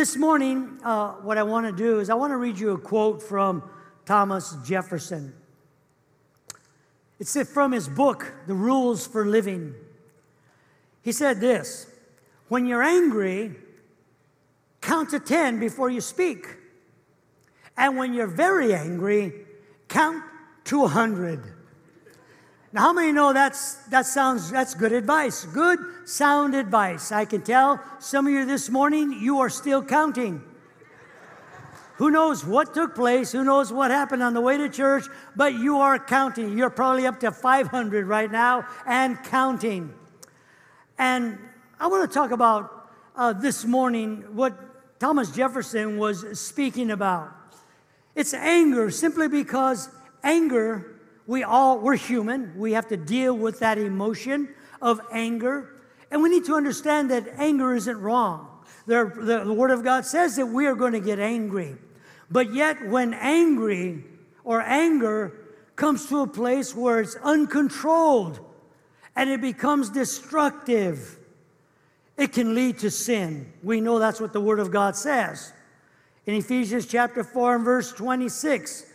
This morning, uh, what I want to do is I want to read you a quote from Thomas Jefferson. It's from his book, The Rules for Living. He said this When you're angry, count to 10 before you speak. And when you're very angry, count to 100. Now, how many know that's, that sounds, that's good advice? Good, sound advice. I can tell some of you this morning, you are still counting. Who knows what took place? Who knows what happened on the way to church? But you are counting. You're probably up to 500 right now and counting. And I want to talk about uh, this morning what Thomas Jefferson was speaking about. It's anger simply because anger, we all, we're human. We have to deal with that emotion of anger. And we need to understand that anger isn't wrong. The, the, the Word of God says that we are going to get angry. But yet, when angry or anger comes to a place where it's uncontrolled and it becomes destructive, it can lead to sin. We know that's what the Word of God says. In Ephesians chapter 4 and verse 26,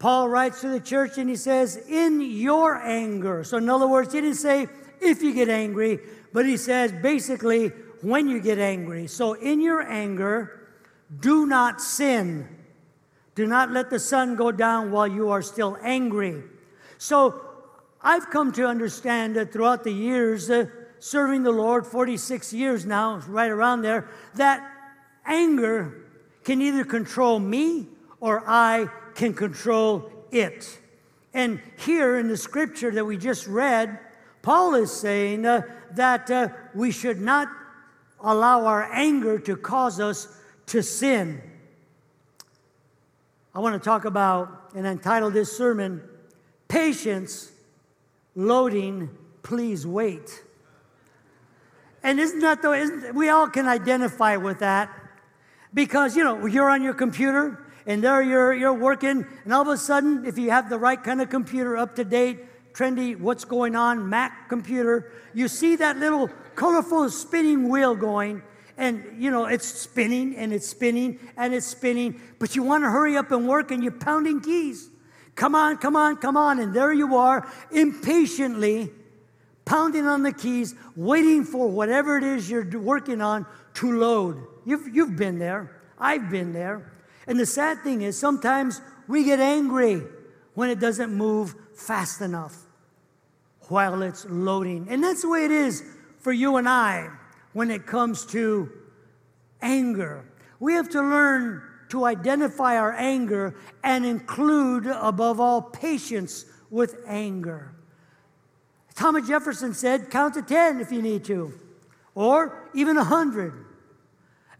Paul writes to the church and he says, In your anger. So, in other words, he didn't say if you get angry, but he says basically when you get angry. So, in your anger, do not sin. Do not let the sun go down while you are still angry. So, I've come to understand that throughout the years, uh, serving the Lord, 46 years now, right around there, that anger can either control me or I can control it. And here in the scripture that we just read, Paul is saying uh, that uh, we should not allow our anger to cause us to sin. I want to talk about and entitle this sermon, Patience Loading, Please Wait. And isn't that the isn't, we all can identify with that because you know you're on your computer and there you're you're working and all of a sudden if you have the right kind of computer up to date trendy what's going on mac computer you see that little colorful spinning wheel going and you know it's spinning and it's spinning and it's spinning but you want to hurry up and work and you're pounding keys come on come on come on and there you are impatiently pounding on the keys, waiting for whatever it is you're working on to load. You've, you've been there. I've been there. And the sad thing is, sometimes we get angry when it doesn't move fast enough while it's loading. And that's the way it is for you and I when it comes to anger. We have to learn to identify our anger and include, above all, patience with anger. Thomas Jefferson said, count to 10 if you need to, or even 100.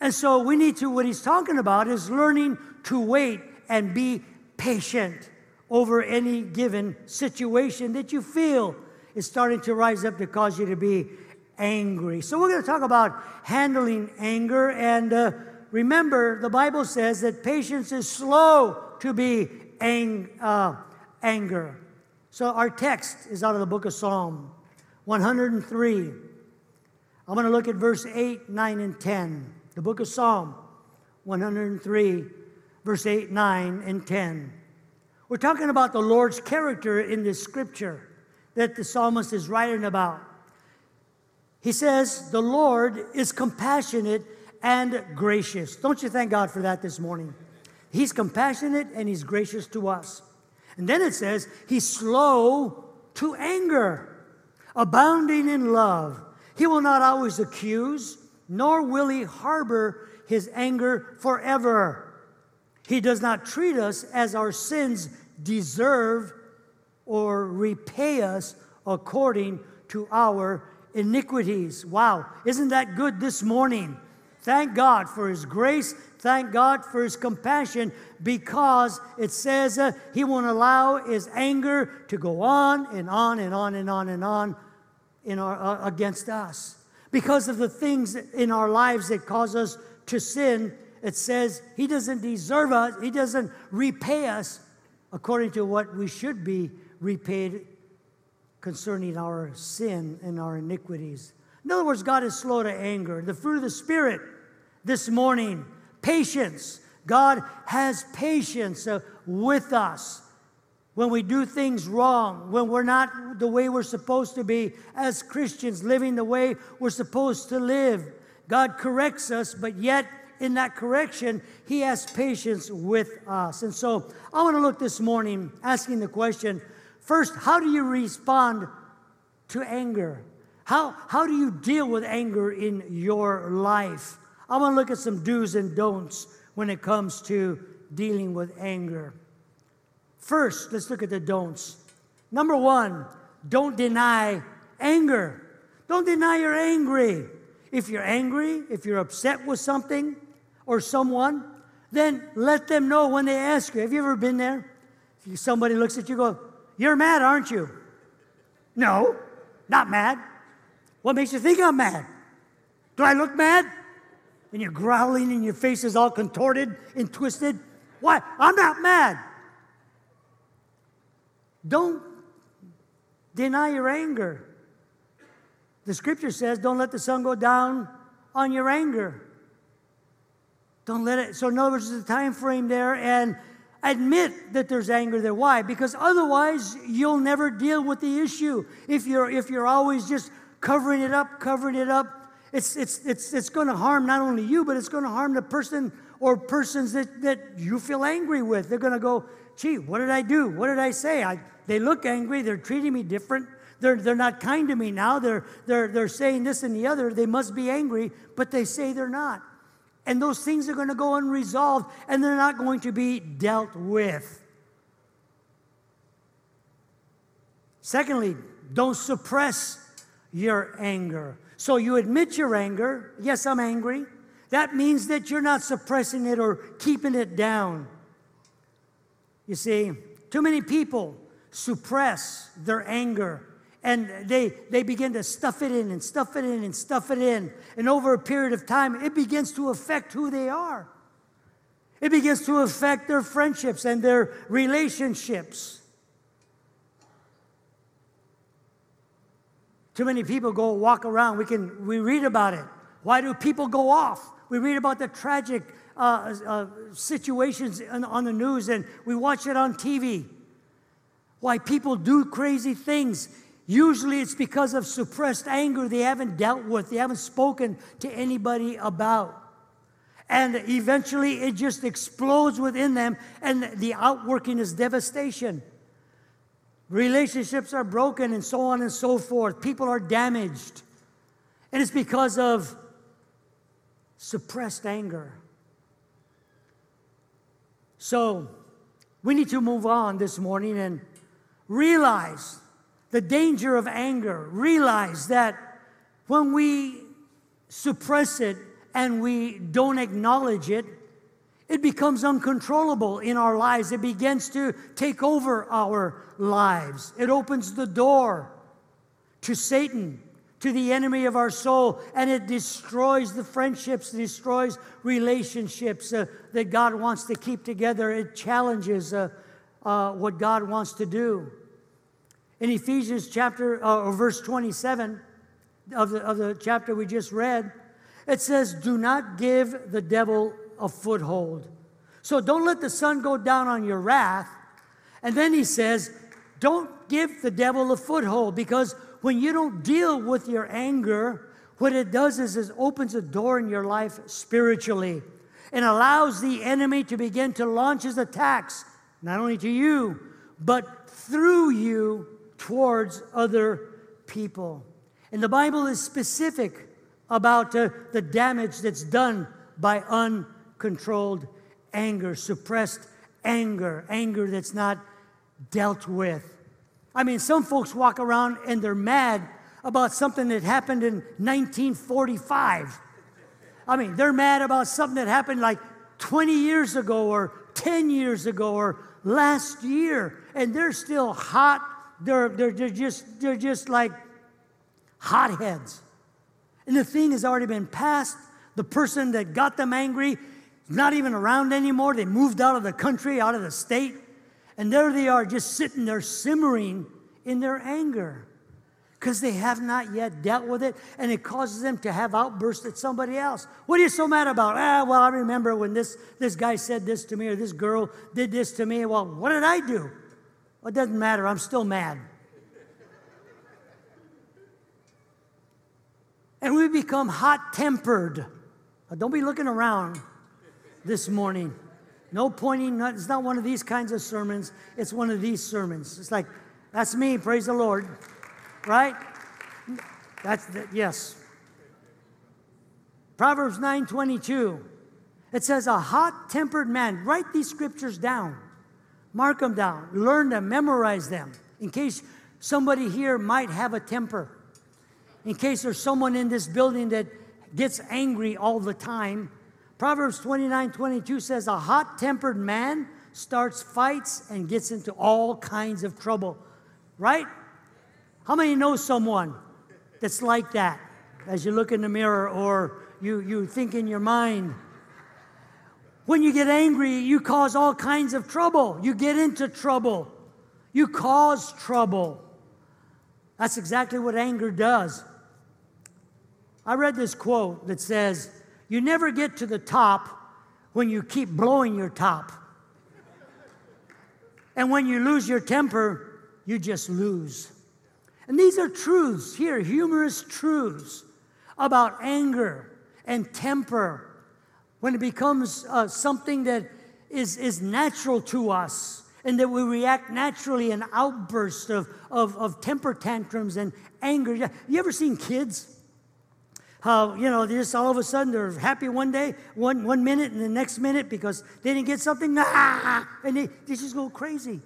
And so we need to, what he's talking about is learning to wait and be patient over any given situation that you feel is starting to rise up to cause you to be angry. So we're going to talk about handling anger. And uh, remember, the Bible says that patience is slow to be ang- uh, anger. So our text is out of the book of Psalm 103. I'm going to look at verse 8, 9, and 10. The book of Psalm 103, verse 8, 9, and 10. We're talking about the Lord's character in this scripture that the psalmist is writing about. He says, The Lord is compassionate and gracious. Don't you thank God for that this morning? He's compassionate and He's gracious to us. And then it says, He's slow to anger, abounding in love. He will not always accuse, nor will He harbor His anger forever. He does not treat us as our sins deserve or repay us according to our iniquities. Wow, isn't that good this morning? Thank God for His grace. Thank God for His compassion because it says uh, He won't allow His anger to go on and on and on and on and on in our, uh, against us. Because of the things in our lives that cause us to sin, it says He doesn't deserve us, He doesn't repay us according to what we should be repaid concerning our sin and our iniquities. In other words, God is slow to anger. The fruit of the Spirit this morning. Patience. God has patience uh, with us when we do things wrong, when we're not the way we're supposed to be as Christians, living the way we're supposed to live. God corrects us, but yet in that correction, He has patience with us. And so I want to look this morning asking the question first, how do you respond to anger? How, how do you deal with anger in your life? I want to look at some do's and don'ts when it comes to dealing with anger. First, let's look at the don'ts. Number one, don't deny anger. Don't deny you're angry. If you're angry, if you're upset with something or someone, then let them know when they ask you. Have you ever been there? Somebody looks at you go, You're mad, aren't you? No, not mad. What makes you think I'm mad? Do I look mad? And you're growling and your face is all contorted and twisted. Why? I'm not mad. Don't deny your anger. The scripture says, don't let the sun go down on your anger. Don't let it. So, in other words, there's a time frame there, and admit that there's anger there. Why? Because otherwise, you'll never deal with the issue. If you're if you're always just covering it up, covering it up, it's it's it's it's going to harm not only you, but it's going to harm the person or persons that that you feel angry with. They're going to go, "Gee, what did I do? What did I say? I, they look angry. They're treating me different." They're, they're not kind to me now. They're, they're, they're saying this and the other. They must be angry, but they say they're not. And those things are going to go unresolved and they're not going to be dealt with. Secondly, don't suppress your anger. So you admit your anger. Yes, I'm angry. That means that you're not suppressing it or keeping it down. You see, too many people suppress their anger and they, they begin to stuff it in and stuff it in and stuff it in. And over a period of time, it begins to affect who they are. It begins to affect their friendships and their relationships. Too many people go walk around. We can we read about it. Why do people go off? We read about the tragic uh, uh, situations on, on the news, and we watch it on TV. Why people do crazy things Usually it's because of suppressed anger they haven't dealt with, they haven't spoken to anybody about. And eventually it just explodes within them, and the outworking is devastation. Relationships are broken, and so on and so forth. People are damaged. And it's because of suppressed anger. So we need to move on this morning and realize the danger of anger, realize that when we suppress it and we don't acknowledge it, it becomes uncontrollable in our lives. It begins to take over our lives. It opens the door to Satan, to the enemy of our soul, and it destroys the friendships, destroys relationships uh, that God wants to keep together. It challenges uh, uh, what God wants to do. In Ephesians chapter uh, or verse 27 of the, of the chapter we just read, it says, Do not give the devil a foothold. So don't let the sun go down on your wrath. And then he says, Don't give the devil a foothold because when you don't deal with your anger, what it does is it opens a door in your life spiritually and allows the enemy to begin to launch his attacks, not only to you, but through you towards other people. And the Bible is specific about uh, the damage that's done by uncontrolled anger, suppressed anger, anger that's not dealt with. I mean, some folks walk around and they're mad about something that happened in 1945. I mean, they're mad about something that happened like 20 years ago or 10 years ago or last year, and they're still hot they're, they're, they're, just, they're just like hotheads. And the thing has already been passed. The person that got them angry is not even around anymore. They moved out of the country, out of the state. And there they are, just sitting there simmering in their anger. because they have not yet dealt with it, and it causes them to have outbursts at somebody else. What are you so mad about? Ah, well, I remember when this, this guy said this to me, or this girl did this to me. Well, what did I do? Well, it doesn't matter. I'm still mad. and we become hot tempered. Don't be looking around this morning. No pointing, not, it's not one of these kinds of sermons, it's one of these sermons. It's like, that's me, praise the Lord. Right? That's the, yes. Proverbs 9:22. It says a hot-tempered man. Write these scriptures down. Mark them down. Learn them, memorize them in case somebody here might have a temper. In case there's someone in this building that gets angry all the time. Proverbs 29 22 says, A hot tempered man starts fights and gets into all kinds of trouble. Right? How many know someone that's like that as you look in the mirror or you, you think in your mind? When you get angry, you cause all kinds of trouble. You get into trouble. You cause trouble. That's exactly what anger does. I read this quote that says, You never get to the top when you keep blowing your top. And when you lose your temper, you just lose. And these are truths here, humorous truths about anger and temper when it becomes uh, something that is, is natural to us and that we react naturally in outbursts of, of, of temper tantrums and anger. You ever seen kids? How, you know, they just all of a sudden they're happy one day, one, one minute, and the next minute because they didn't get something, and they, they just go crazy.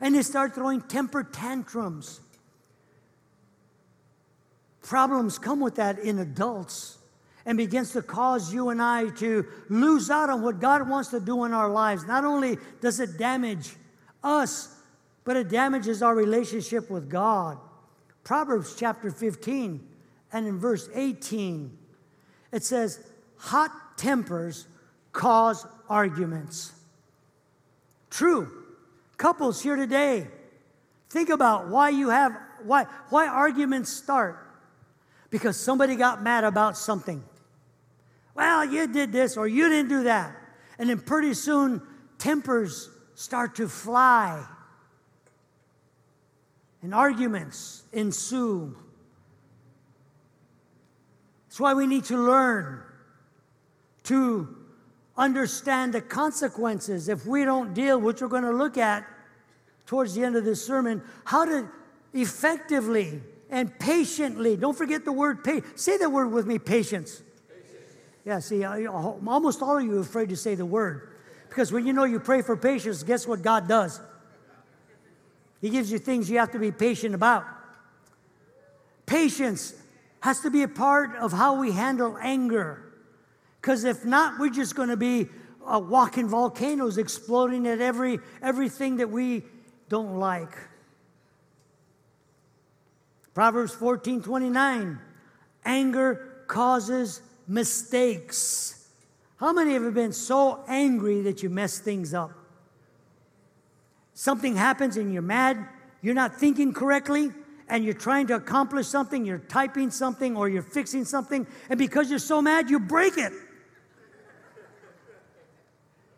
And they start throwing temper tantrums. Problems come with that in adults and begins to cause you and I to lose out on what God wants to do in our lives. Not only does it damage us, but it damages our relationship with God. Proverbs chapter 15 and in verse 18, it says, Hot tempers cause arguments. True. Couples here today, think about why you have, why, why arguments start because somebody got mad about something. Well, you did this or you didn't do that. And then pretty soon, tempers start to fly and arguments ensue. That's why we need to learn to understand the consequences if we don't deal, which we're going to look at towards the end of this sermon, how to effectively and patiently. Don't forget the word pay. Say the word with me, patience. patience. Yeah, see, I, almost all of you are afraid to say the word. Because when you know you pray for patience, guess what God does? He gives you things you have to be patient about. Patience has to be a part of how we handle anger. Because if not, we're just going to be uh, walking volcanoes exploding at every everything that we don't like. Proverbs 14 29. Anger causes mistakes. How many you have been so angry that you mess things up? Something happens and you're mad, you're not thinking correctly, and you're trying to accomplish something, you're typing something or you're fixing something, and because you're so mad, you break it.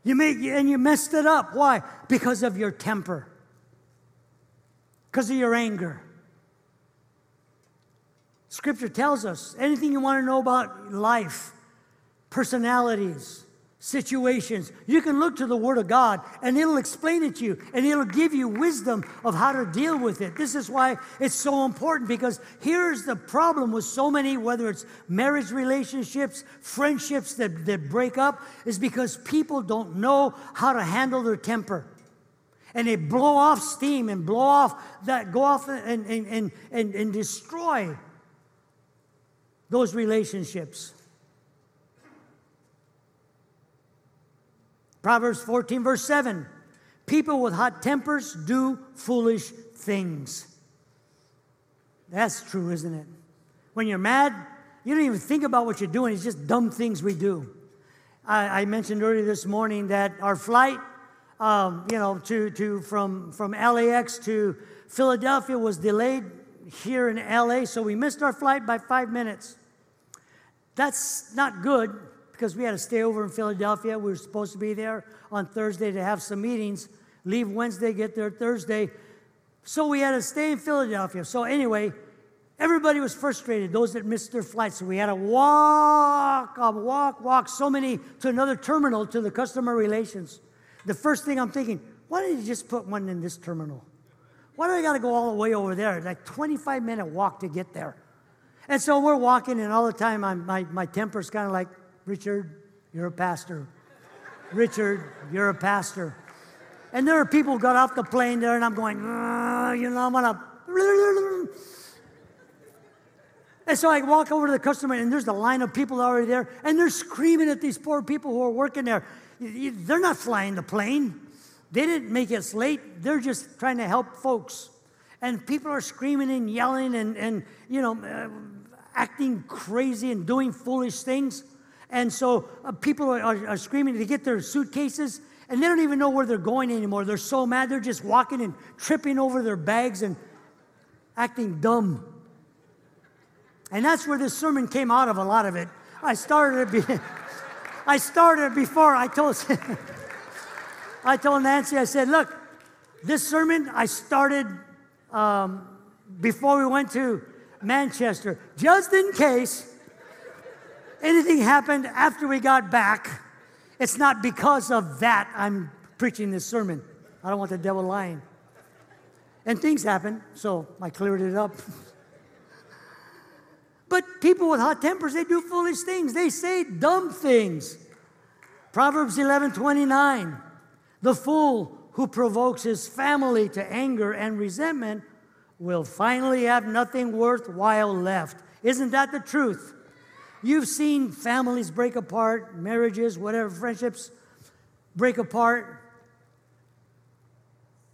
You make and you messed it up. Why? Because of your temper. Because of your anger. Scripture tells us anything you want to know about life, personalities, situations, you can look to the Word of God and it'll explain it to you and it'll give you wisdom of how to deal with it. This is why it's so important because here's the problem with so many, whether it's marriage relationships, friendships that, that break up, is because people don't know how to handle their temper and they blow off steam and blow off that go off and, and, and, and, and destroy those relationships. Proverbs 14, verse 7 People with hot tempers do foolish things. That's true, isn't it? When you're mad, you don't even think about what you're doing, it's just dumb things we do. I, I mentioned earlier this morning that our flight, um, you know, to, to, from, from LAX to Philadelphia was delayed here in LA, so we missed our flight by five minutes. That's not good because we had to stay over in Philadelphia. We were supposed to be there on Thursday to have some meetings, leave Wednesday, get there Thursday. So we had to stay in Philadelphia. So, anyway, everybody was frustrated, those that missed their flight. So we had to walk, uh, walk, walk so many to another terminal to the customer relations. The first thing I'm thinking, why didn't you just put one in this terminal? Why do I got to go all the way over there? Like 25 minute walk to get there. And so we're walking, and all the time I'm, my, my temper's kind of like, Richard, you're a pastor. Richard, you're a pastor. And there are people who got off the plane there, and I'm going, you know, I'm gonna. And so I walk over to the customer, and there's a line of people already there, and they're screaming at these poor people who are working there. They're not flying the plane. They didn't make us late. They're just trying to help folks. And people are screaming and yelling and, and you know, uh, acting crazy and doing foolish things. And so uh, people are, are, screaming to get their suitcases, and they don't even know where they're going anymore. They're so mad, they're just walking and tripping over their bags and acting dumb. And that's where this sermon came out of a lot of it. I started it, be, I started before I told, I told Nancy, I said, look, this sermon I started um, before we went to Manchester, just in case anything happened after we got back. It's not because of that I'm preaching this sermon. I don't want the devil lying. And things happen, so I cleared it up. but people with hot tempers, they do foolish things. They say dumb things. Proverbs 11 29. The fool who provokes his family to anger and resentment will finally have nothing worthwhile left. Isn't that the truth? You've seen families break apart, marriages, whatever, friendships break apart.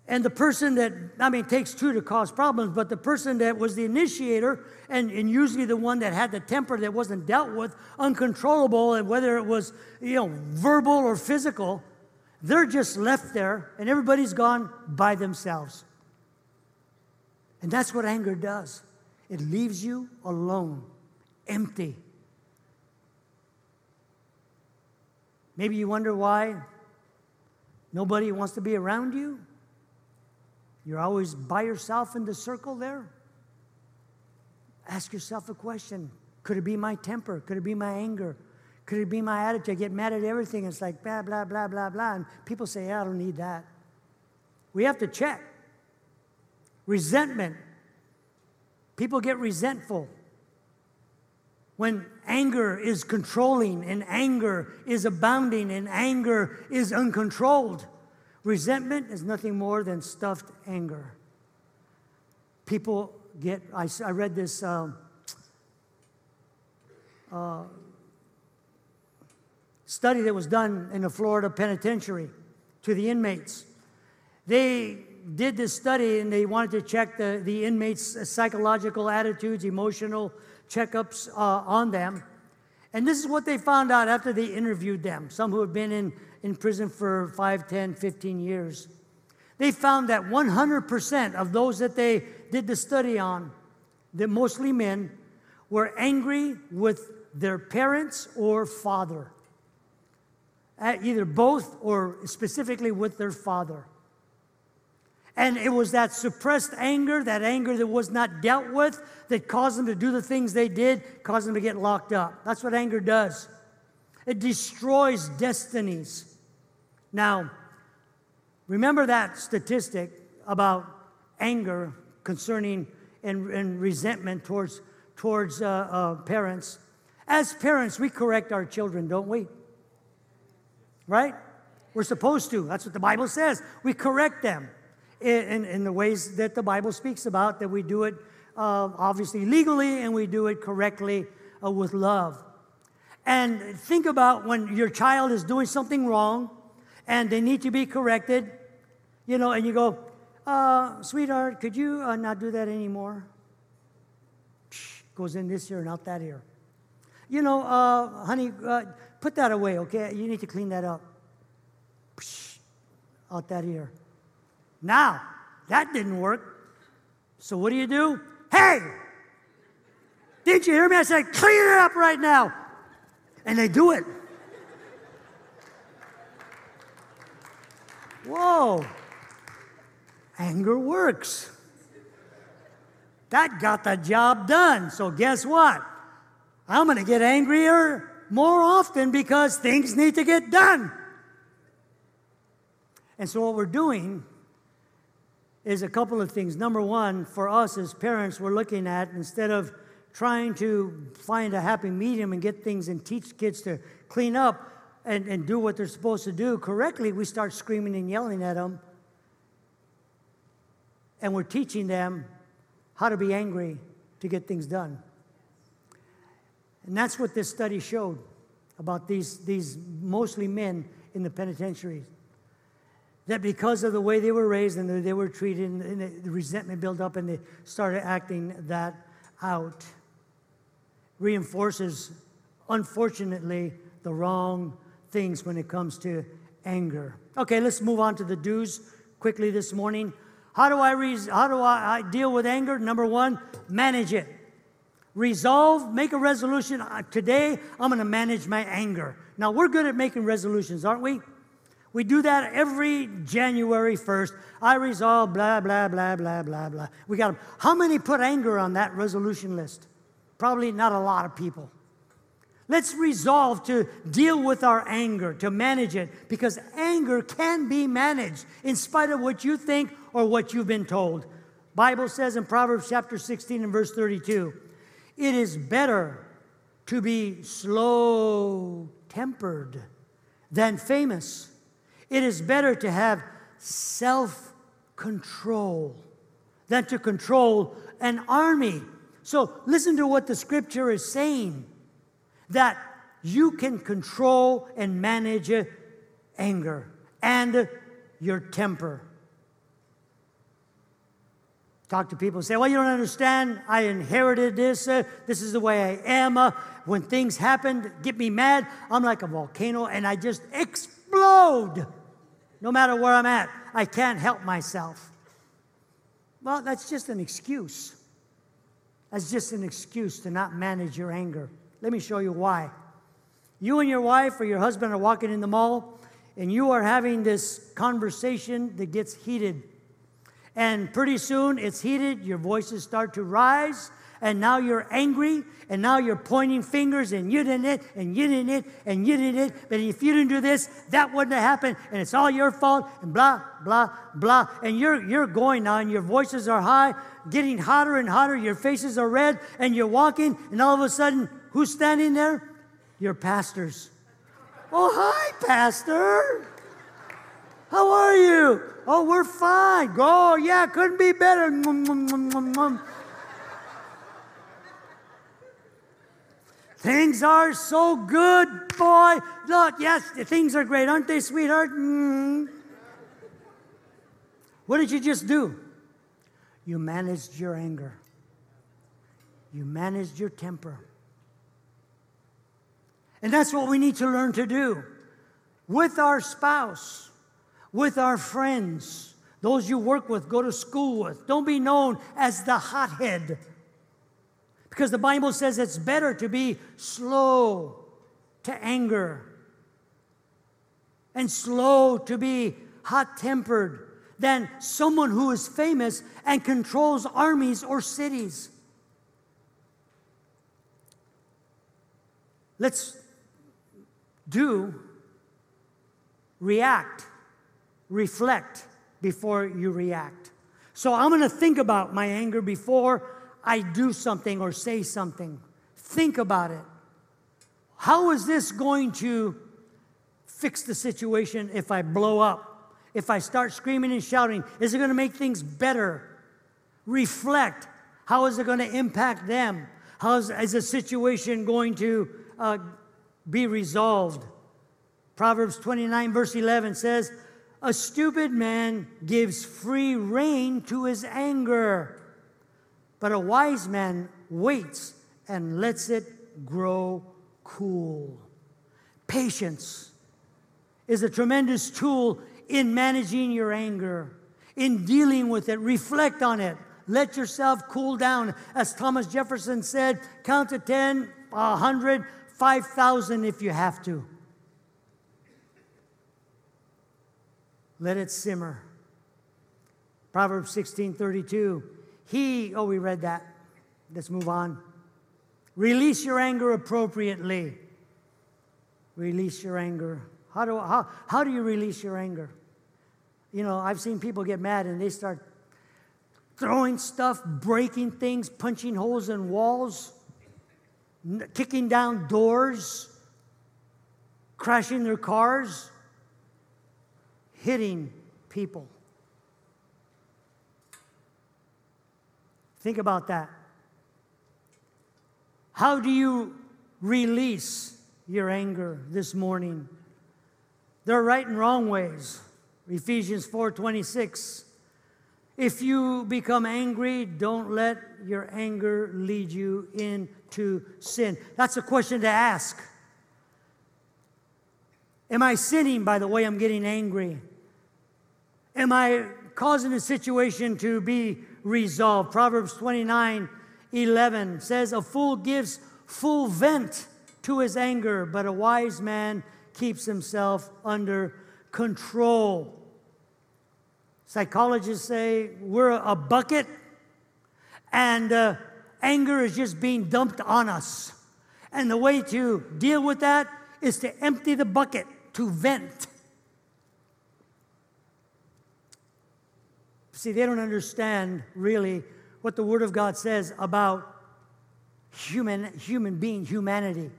And the person that, I mean, takes two to cause problems, but the person that was the initiator, and, and usually the one that had the temper that wasn't dealt with, uncontrollable, and whether it was, you know, verbal or physical, they're just left there, and everybody's gone by themselves. And that's what anger does it leaves you alone, empty. Maybe you wonder why nobody wants to be around you. You're always by yourself in the circle there. Ask yourself a question Could it be my temper? Could it be my anger? Could it be my attitude? I get mad at everything. It's like blah, blah, blah, blah, blah. And people say, yeah, I don't need that. We have to check. Resentment. People get resentful. When anger is controlling and anger is abounding and anger is uncontrolled, resentment is nothing more than stuffed anger. People get, I, I read this. Um, uh, study that was done in the Florida penitentiary to the inmates. They did this study and they wanted to check the, the inmates' psychological attitudes, emotional checkups uh, on them. And this is what they found out after they interviewed them, some who had been in, in prison for 5, 10, 15 years. They found that 100% of those that they did the study on, that mostly men, were angry with their parents or father either both or specifically with their father. And it was that suppressed anger, that anger that was not dealt with, that caused them to do the things they did, caused them to get locked up. That's what anger does. It destroys destinies. Now, remember that statistic about anger concerning and, and resentment towards, towards uh, uh, parents. As parents, we correct our children, don't we? right? We're supposed to. That's what the Bible says. We correct them in, in, the ways that the Bible speaks about, that we do it uh, obviously legally and we do it correctly uh, with love. And think about when your child is doing something wrong and they need to be corrected, you know, and you go, uh, sweetheart, could you uh, not do that anymore? Psh, goes in this ear and out that ear. You know, uh, honey, uh, Put that away, okay? You need to clean that up. Psh, out that ear. Now, that didn't work. So what do you do? Hey! Didn't you hear me? I said, clean it up right now. And they do it. Whoa. Anger works. That got the job done. So, guess what? I'm going to get angrier more often because things need to get done. And so, what we're doing is a couple of things. Number one, for us as parents, we're looking at instead of trying to find a happy medium and get things and teach kids to clean up and, and do what they're supposed to do correctly, we start screaming and yelling at them. And we're teaching them how to be angry to get things done. And that's what this study showed about these, these mostly men in the penitentiaries. That because of the way they were raised and they were treated, and the resentment built up, and they started acting that out, reinforces, unfortunately, the wrong things when it comes to anger. Okay, let's move on to the do's quickly this morning. How do I, how do I, I deal with anger? Number one, manage it. Resolve, make a resolution. Today, I'm going to manage my anger. Now, we're good at making resolutions, aren't we? We do that every January 1st. I resolve, blah, blah, blah, blah, blah, blah. We got them. How many put anger on that resolution list? Probably not a lot of people. Let's resolve to deal with our anger, to manage it, because anger can be managed in spite of what you think or what you've been told. Bible says in Proverbs chapter 16 and verse 32, it is better to be slow tempered than famous. It is better to have self control than to control an army. So listen to what the scripture is saying that you can control and manage anger and your temper. Talk to people and say, Well, you don't understand. I inherited this. Uh, this is the way I am. Uh, when things happen, get me mad, I'm like a volcano and I just explode no matter where I'm at. I can't help myself. Well, that's just an excuse. That's just an excuse to not manage your anger. Let me show you why. You and your wife or your husband are walking in the mall and you are having this conversation that gets heated. And pretty soon it's heated, your voices start to rise, and now you're angry, and now you're pointing fingers, and you didn't it, and you didn't it, and you didn't it. But if you didn't do this, that wouldn't have happened, and it's all your fault, and blah, blah, blah. And you're, you're going now, and your voices are high, getting hotter and hotter, your faces are red, and you're walking, and all of a sudden, Who's standing there? Your pastors. Oh, hi, Pastor. How are you? Oh, we're fine. Go, oh, yeah, couldn't be better. Things are so good, boy. Look, yes, things are great, aren't they, sweetheart? Mm. What did you just do? You managed your anger, you managed your temper. And that's what we need to learn to do with our spouse, with our friends, those you work with, go to school with. Don't be known as the hothead. Because the Bible says it's better to be slow to anger and slow to be hot tempered than someone who is famous and controls armies or cities. Let's do, react, reflect before you react. So I'm going to think about my anger before I do something or say something. Think about it. How is this going to fix the situation if I blow up? If I start screaming and shouting, is it going to make things better? Reflect. How is it going to impact them? How is, is the situation going to uh, be resolved. Proverbs 29, verse 11 says, A stupid man gives free rein to his anger, but a wise man waits and lets it grow cool. Patience is a tremendous tool in managing your anger, in dealing with it. Reflect on it, Let yourself cool down. As Thomas Jefferson said, count to 10, 100, 5,000 if you have to. Let it simmer. Proverbs 16 32. He, oh, we read that. Let's move on. Release your anger appropriately. Release your anger. How do, how, how do you release your anger? You know, I've seen people get mad and they start throwing stuff, breaking things, punching holes in walls, kicking down doors, crashing their cars, hitting people. Think about that. How do you release your anger this morning? There are right and wrong ways. Ephesians 4:26 If you become angry, don't let your anger lead you into sin. That's a question to ask. Am I sinning by the way I'm getting angry? Am I causing a situation to be resolved? Proverbs 29 11 says, A fool gives full vent to his anger, but a wise man keeps himself under control. Psychologists say we're a bucket and uh, anger is just being dumped on us. And the way to deal with that is to empty the bucket, to vent. See, they don't understand really what the Word of God says about human, human being, humanity.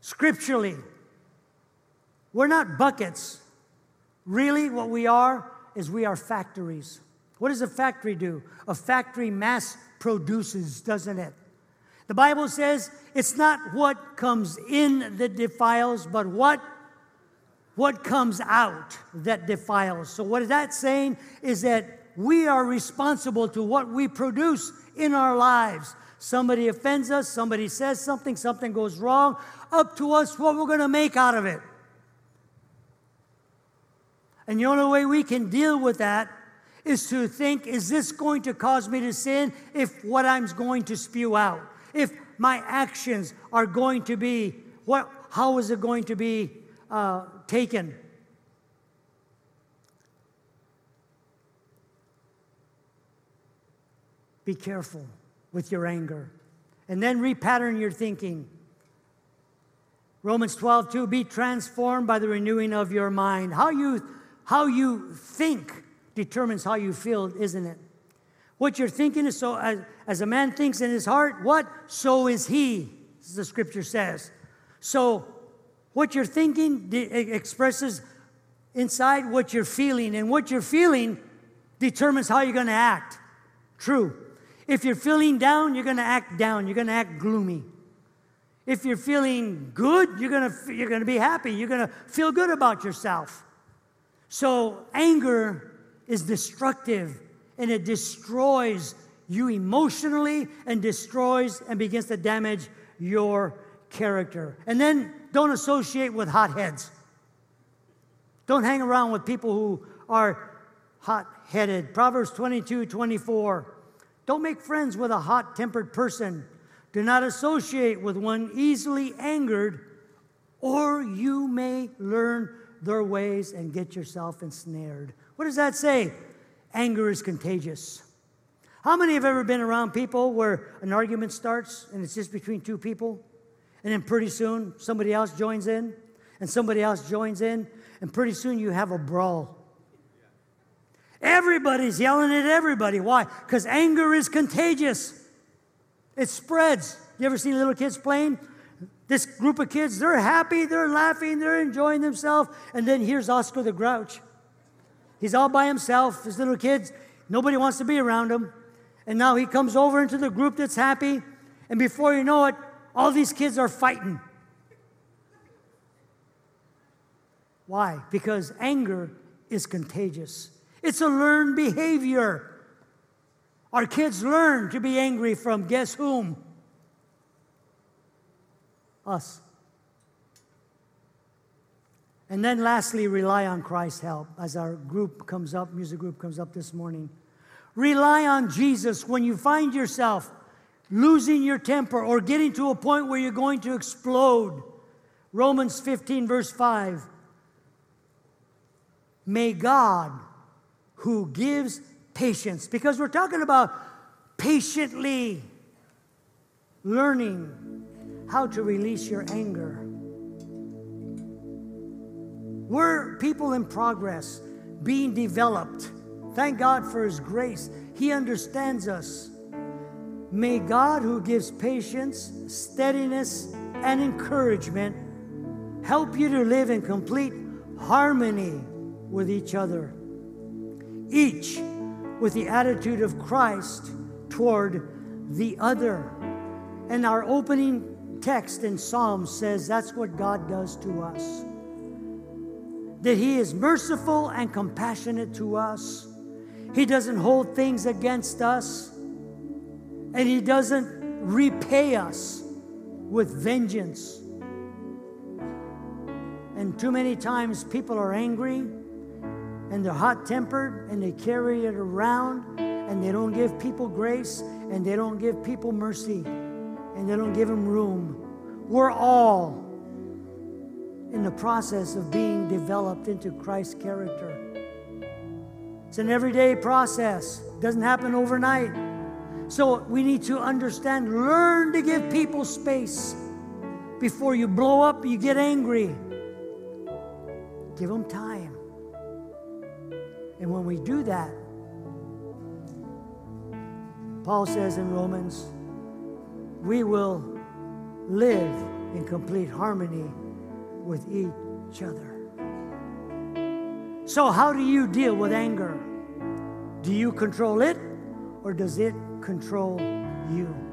Scripturally, we're not buckets. Really, what we are is we are factories. What does a factory do? A factory mass produces, doesn't it? The Bible says it's not what comes in that defiles, but what what comes out that defiles. So, what is that saying is that we are responsible to what we produce in our lives. Somebody offends us, somebody says something, something goes wrong, up to us what we're going to make out of it. And the only way we can deal with that is to think, is this going to cause me to sin if what I'm going to spew out? If my actions are going to be, what, how is it going to be uh, taken. Be careful with your anger. And then repattern your thinking. Romans 12, 2, be transformed by the renewing of your mind. How you, how you think determines how you feel, isn't it? What you're thinking is so, as, as a man thinks in his heart, what? So is he, as the scripture says. So what you're thinking expresses inside what you're feeling, and what you're feeling determines how you're going to act. True. If you're feeling down, you're going to act down. You're going to act gloomy. If you're feeling good, you're going to, you're going to be happy. You're going to feel good about yourself. So, anger is destructive and it destroys you emotionally and destroys and begins to damage your character. And then don't associate with hotheads. Don't hang around with people who are hot headed. Proverbs 22 24. Don't make friends with a hot tempered person. Do not associate with one easily angered, or you may learn their ways and get yourself ensnared. What does that say? Anger is contagious. How many have ever been around people where an argument starts and it's just between two people? And then pretty soon, somebody else joins in, and somebody else joins in, and pretty soon you have a brawl. Everybody's yelling at everybody. Why? Because anger is contagious. It spreads. You ever seen little kids playing? This group of kids, they're happy, they're laughing, they're enjoying themselves. And then here's Oscar the Grouch. He's all by himself, his little kids. Nobody wants to be around him. And now he comes over into the group that's happy. And before you know it, all these kids are fighting. Why? Because anger is contagious. It's a learned behavior. Our kids learn to be angry from guess whom? Us. And then lastly, rely on Christ's help as our group comes up, music group comes up this morning. Rely on Jesus when you find yourself losing your temper or getting to a point where you're going to explode. Romans 15, verse 5. May God, who gives patience, because we're talking about patiently learning how to release your anger. We're people in progress, being developed. Thank God for His grace. He understands us. May God, who gives patience, steadiness, and encouragement, help you to live in complete harmony with each other, each with the attitude of Christ toward the other. And our opening text in Psalms says that's what God does to us. That He is merciful and compassionate to us. He doesn't hold things against us and He doesn't repay us with vengeance. And too many times people are angry and they're hot tempered and they carry it around and they don't give people grace and they don't give people mercy and they don't give them room. We're all in the process of being developed into Christ's character. It's an everyday process, it doesn't happen overnight. So we need to understand, learn to give people space. Before you blow up, you get angry. Give them time. And when we do that, Paul says in Romans, we will live in complete harmony with each other. So, how do you deal with anger? Do you control it or does it control you.